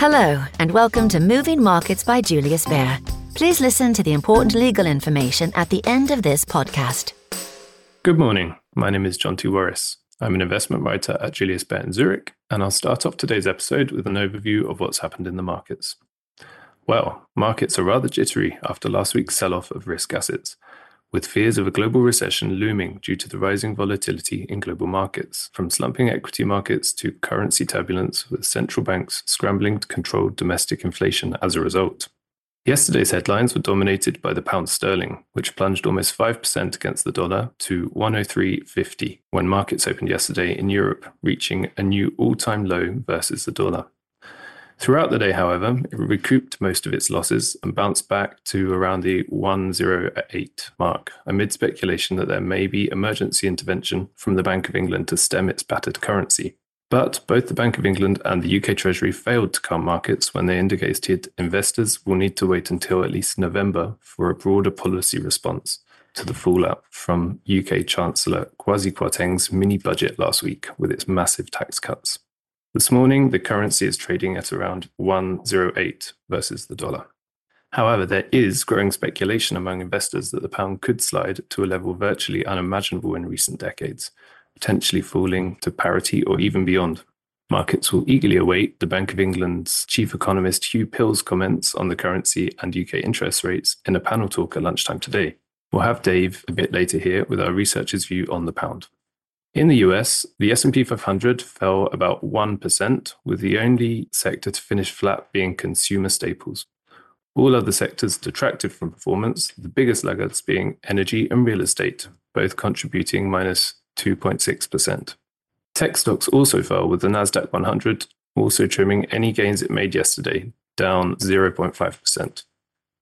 Hello, and welcome to Moving Markets by Julius Baer. Please listen to the important legal information at the end of this podcast. Good morning. My name is Jonti Warris. I'm an investment writer at Julius Baer in Zurich, and I'll start off today's episode with an overview of what's happened in the markets. Well, markets are rather jittery after last week's sell off of risk assets, with fears of a global recession looming due to the rising volatility in global markets, from slumping equity markets to currency turbulence, with central banks scrambling to control domestic inflation as a result. Yesterday's headlines were dominated by the pound sterling, which plunged almost 5% against the dollar to 103.50 when markets opened yesterday in Europe, reaching a new all time low versus the dollar. Throughout the day, however, it recouped most of its losses and bounced back to around the 108 mark, amid speculation that there may be emergency intervention from the Bank of England to stem its battered currency. But both the Bank of England and the UK Treasury failed to calm markets when they indicated investors will need to wait until at least November for a broader policy response to the fallout from UK Chancellor Kwasi Kwarteng's mini budget last week with its massive tax cuts. This morning, the currency is trading at around 108 versus the dollar. However, there is growing speculation among investors that the pound could slide to a level virtually unimaginable in recent decades, potentially falling to parity or even beyond. Markets will eagerly await the Bank of England's chief economist Hugh Pill's comments on the currency and UK interest rates in a panel talk at lunchtime today. We'll have Dave a bit later here with our researcher's view on the pound. In the US, the S&P 500 fell about 1%, with the only sector to finish flat being consumer staples. All other sectors detracted from performance, the biggest laggards being energy and real estate, both contributing minus 2.6%. Tech stocks also fell, with the Nasdaq 100 also trimming any gains it made yesterday, down 0.5%.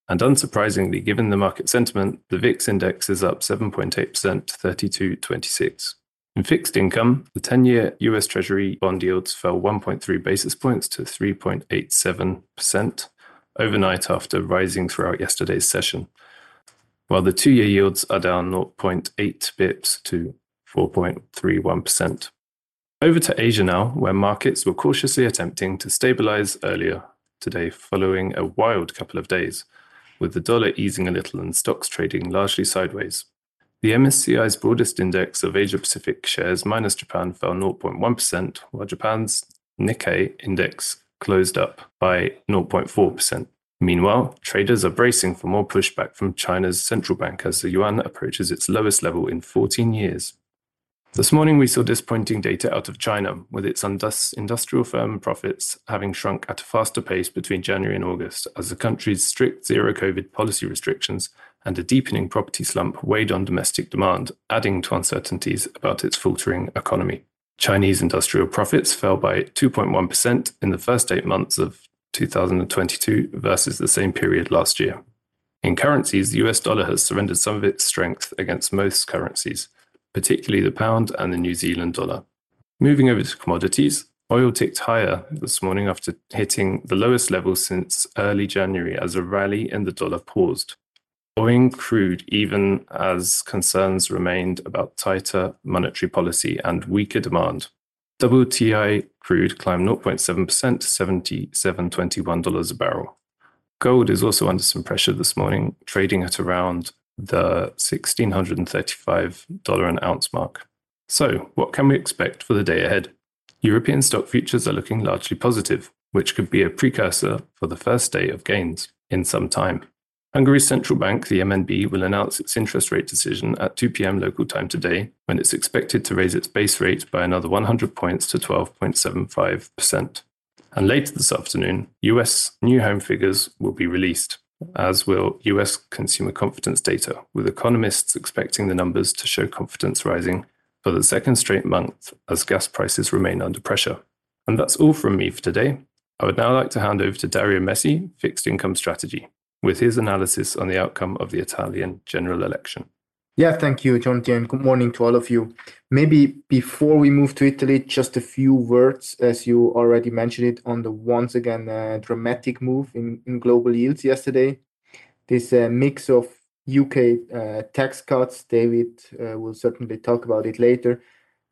And unsurprisingly, given the market sentiment, the VIX index is up 7.8% to 32.26. In fixed income, the 10 year US Treasury bond yields fell 1.3 basis points to 3.87% overnight after rising throughout yesterday's session, while the two year yields are down 0.8 bips to 4.31%. Over to Asia now, where markets were cautiously attempting to stabilize earlier today following a wild couple of days, with the dollar easing a little and stocks trading largely sideways. The MSCI's broadest index of Asia Pacific shares minus Japan fell 0.1%, while Japan's Nikkei index closed up by 0.4%. Meanwhile, traders are bracing for more pushback from China's central bank as the yuan approaches its lowest level in 14 years. This morning, we saw disappointing data out of China, with its industrial firm profits having shrunk at a faster pace between January and August, as the country's strict zero COVID policy restrictions and a deepening property slump weighed on domestic demand, adding to uncertainties about its faltering economy. Chinese industrial profits fell by 2.1% in the first eight months of 2022 versus the same period last year. In currencies, the US dollar has surrendered some of its strength against most currencies particularly the pound and the New Zealand dollar. Moving over to commodities, oil ticked higher this morning after hitting the lowest level since early January as a rally in the dollar paused. Oil crude even as concerns remained about tighter monetary policy and weaker demand. WTI crude climbed 0.7% to $77.21 a barrel. Gold is also under some pressure this morning, trading at around the $1,635 an ounce mark. So, what can we expect for the day ahead? European stock futures are looking largely positive, which could be a precursor for the first day of gains in some time. Hungary's central bank, the MNB, will announce its interest rate decision at 2 p.m. local time today, when it's expected to raise its base rate by another 100 points to 12.75%. And later this afternoon, US new home figures will be released as will US consumer confidence data, with economists expecting the numbers to show confidence rising for the second straight month as gas prices remain under pressure. And that's all from me for today. I would now like to hand over to Dario Messi, Fixed Income Strategy, with his analysis on the outcome of the Italian general election. Yeah, thank you, Jonti, and good morning to all of you. Maybe before we move to Italy, just a few words, as you already mentioned it, on the once again uh, dramatic move in, in global yields yesterday. This uh, mix of UK uh, tax cuts, David uh, will certainly talk about it later,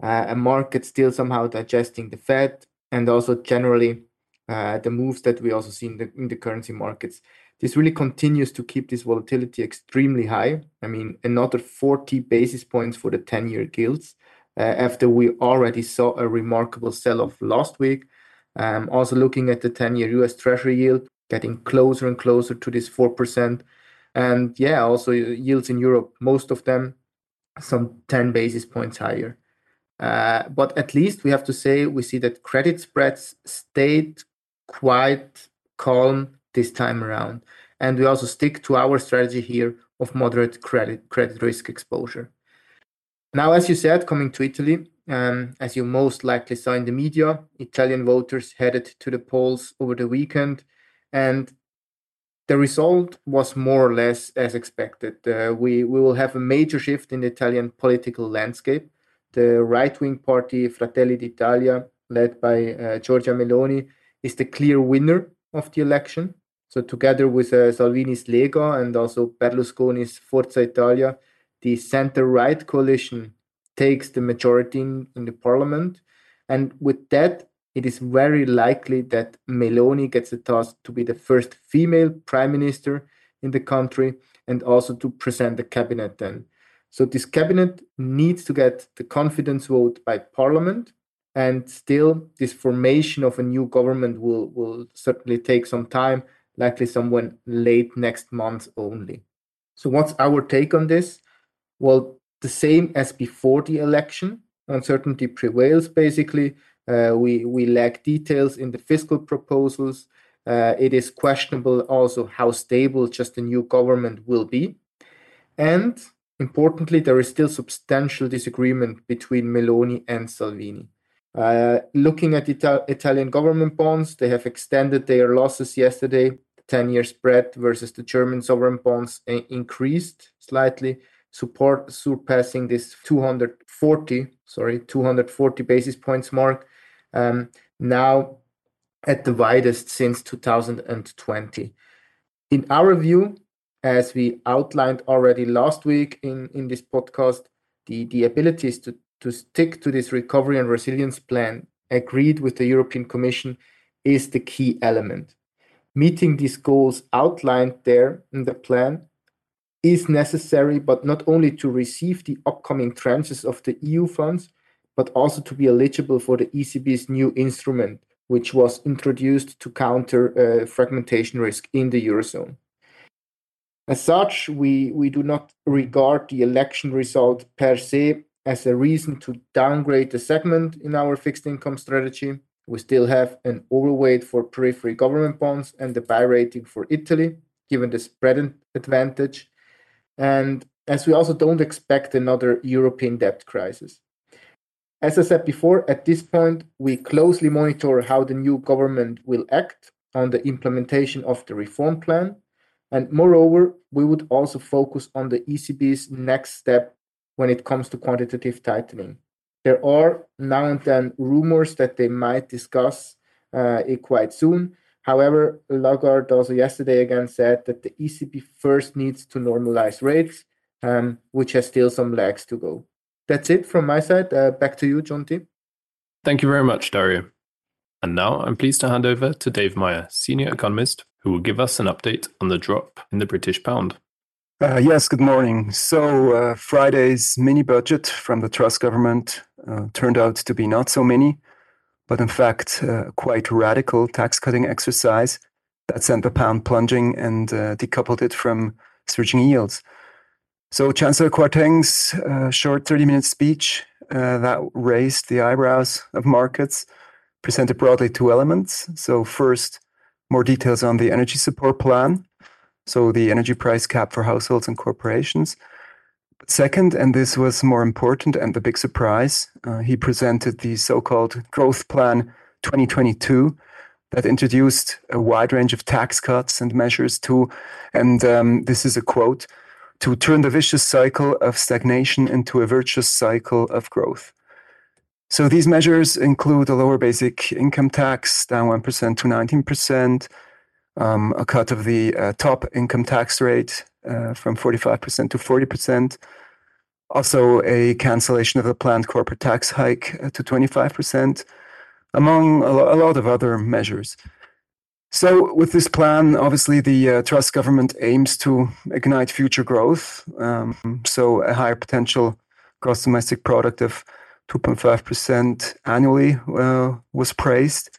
uh, a market still somehow digesting the Fed, and also generally uh, the moves that we also see in the, in the currency markets. This really continues to keep this volatility extremely high. I mean, another 40 basis points for the 10 year gilts uh, after we already saw a remarkable sell off last week. Um, also, looking at the 10 year US Treasury yield, getting closer and closer to this 4%. And yeah, also yields in Europe, most of them some 10 basis points higher. Uh, but at least we have to say we see that credit spreads stayed quite calm this time around. And we also stick to our strategy here of moderate credit credit risk exposure. Now, as you said, coming to Italy, um, as you most likely saw in the media, Italian voters headed to the polls over the weekend, and the result was more or less as expected. Uh, we, we will have a major shift in the Italian political landscape. The right wing party Fratelli d'Italia, led by uh, Giorgia Meloni, is the clear winner of the election. So, together with uh, Salvini's Lega and also Berlusconi's Forza Italia, the center right coalition takes the majority in, in the parliament. And with that, it is very likely that Meloni gets the task to be the first female prime minister in the country and also to present the cabinet then. So this cabinet needs to get the confidence vote by parliament and still this formation of a new government will, will certainly take some time, likely someone late next month only. So what's our take on this? Well, the same as before the election. Uncertainty prevails basically. Uh, we, we lack details in the fiscal proposals. Uh, it is questionable also how stable just the new government will be. And importantly, there is still substantial disagreement between Meloni and Salvini. Uh, looking at Ita- Italian government bonds, they have extended their losses yesterday. The 10 year spread versus the German sovereign bonds uh, increased slightly support surpassing this 240 sorry 240 basis points mark um, now at the widest since 2020 in our view as we outlined already last week in, in this podcast the, the abilities to, to stick to this recovery and resilience plan agreed with the european commission is the key element meeting these goals outlined there in the plan is necessary, but not only to receive the upcoming tranches of the EU funds, but also to be eligible for the ECB's new instrument, which was introduced to counter uh, fragmentation risk in the Eurozone. As such, we, we do not regard the election result per se as a reason to downgrade the segment in our fixed income strategy. We still have an overweight for periphery government bonds and the buy rating for Italy, given the spread advantage and as we also don't expect another European debt crisis. As I said before, at this point, we closely monitor how the new government will act on the implementation of the reform plan. And moreover, we would also focus on the ECB's next step when it comes to quantitative tightening. There are now and then rumors that they might discuss uh, it quite soon, However, Lagarde also yesterday again said that the ECB first needs to normalize rates, um, which has still some legs to go. That's it from my side. Uh, back to you, Jonti. Thank you very much, Dario. And now I'm pleased to hand over to Dave Meier, senior economist, who will give us an update on the drop in the British pound. Uh, yes, good morning. So, uh, Friday's mini budget from the Truss government turned out to be not so many, but in fact, uh, quite radical tax cutting exercise that sent the pound plunging and uh, decoupled it from surging yields. So, Chancellor Kwarteng's uh, short 30 minute speech uh, that raised the eyebrows of markets presented broadly two elements. So, first, more details on the energy support plan. So, the energy price cap for households and corporations Second, and this was more important and the big surprise, uh, he presented the so called Growth Plan 2022 that introduced a wide range of tax cuts and measures to, and um, this is a quote, to turn the vicious cycle of stagnation into a virtuous cycle of growth. So these measures include a lower basic income tax down 1% to 19%, um, a cut of the uh, top income tax rate uh, from 45% to 40%. Also, a cancellation of the planned corporate tax hike uh, to 25%, among a, lo- a lot of other measures. So, with this plan, obviously, the uh, Truss government aims to ignite future growth. Um, so, a higher potential gross domestic product of 2.5% annually uh, was praised.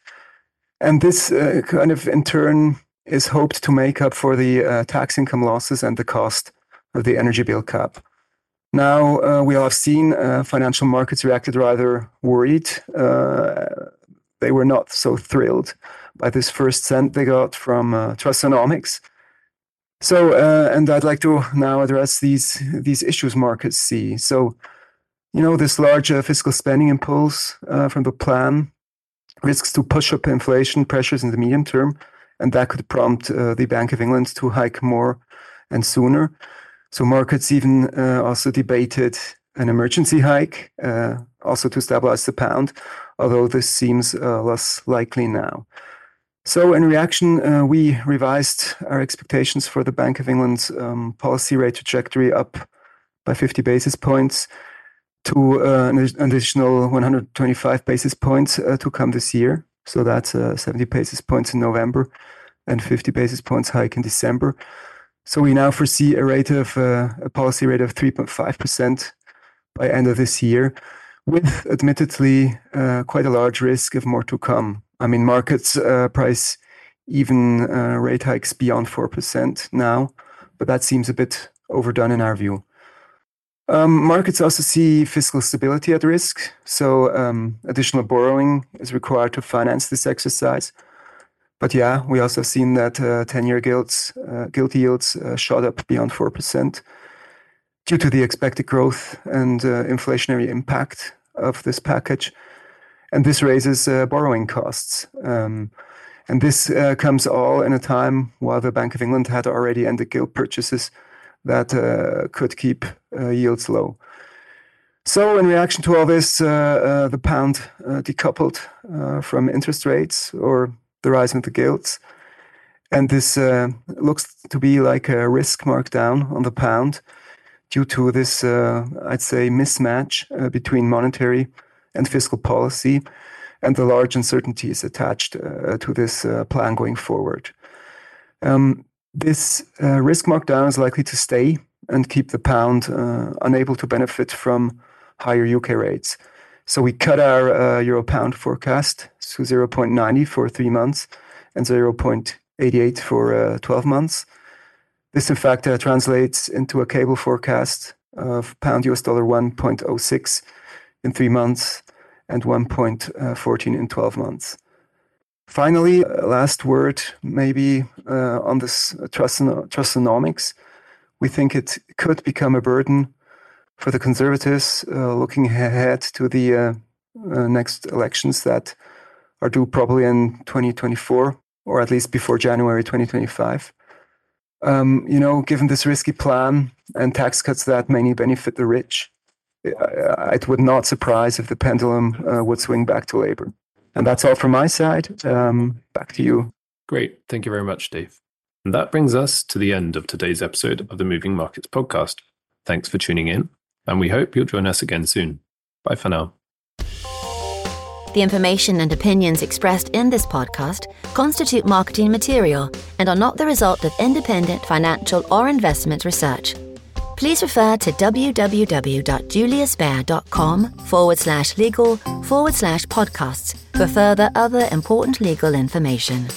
And this uh, kind of, in turn, is hoped to make up for the uh, tax income losses and the cost of the energy bill cap. Now, uh, we all have seen uh, financial markets reacted rather worried. Uh, they were not so thrilled by this first cent they got from uh, Trussonomics. So, uh, and I'd like to now address these these issues markets see. So, you know, this large fiscal spending impulse from the plan risks to push up inflation pressures in the medium term, and that could prompt uh, the Bank of England to hike more and sooner. So, markets even uh, also debated an emergency hike, also to stabilize the pound, although this seems less likely now. So, in reaction, uh, we revised our expectations for the Bank of England's um, policy rate trajectory up by 50 basis points to uh, an additional 125 basis points uh, to come this year. So, that's uh, 70 basis points in November and 50 basis points hike in December. So, we now foresee a rate of uh, a policy rate of 3.5% by end of this year, with admittedly uh, quite a large risk of more to come. I mean, markets uh, price even uh, rate hikes beyond 4% now, but that seems a bit overdone in our view. Um, markets also see fiscal stability at risk, so um, additional borrowing is required to finance this exercise. But yeah, we also seen that uh, 10 year gilts, uh, gilt yields uh, shot up beyond 4% due to the expected growth and uh, inflationary impact of this package and this raises uh, borrowing costs. Um, and this comes all in a time while the Bank of England had already ended gilt purchases that uh, could keep uh, yields low. So, in reaction to all this, uh, uh, the pound decoupled from interest rates or the rise of the gilts. And this looks to be like a risk markdown on the pound due to this, I'd say, mismatch between monetary and fiscal policy, and the large uncertainties attached uh, to this uh, plan going forward. Um, this uh, risk markdown is likely to stay and keep the pound uh, unable to benefit from higher UK rates. So we cut our uh, euro pound forecast to 0.90 for three months and 0.88 for uh, 12 months. This, in fact, translates into a cable forecast of pound US dollar 1.06 in three months and 1.14 in 12 months. Finally, last word maybe uh, on this Trussonomics. We think it could become a burden for the conservatives uh, looking ahead to the uh, uh next elections that are due probably in 2024 or at least before January 2025. Um, you know, given this risky plan and tax cuts that mainly benefit the rich, it would not surprise if the pendulum uh, would swing back to labor. And that's all from my side. Um, back to you. Great. Thank you very much, Dave. And that brings us to the end of today's episode of the Moving Markets podcast. Thanks for tuning in, and we hope you'll join us again soon. Bye for now. The information and opinions expressed in this podcast constitute marketing material and are not the result of independent financial or investment research please refer to www.juliusbaer.com forward slash legal forward slash podcasts for further other important legal information.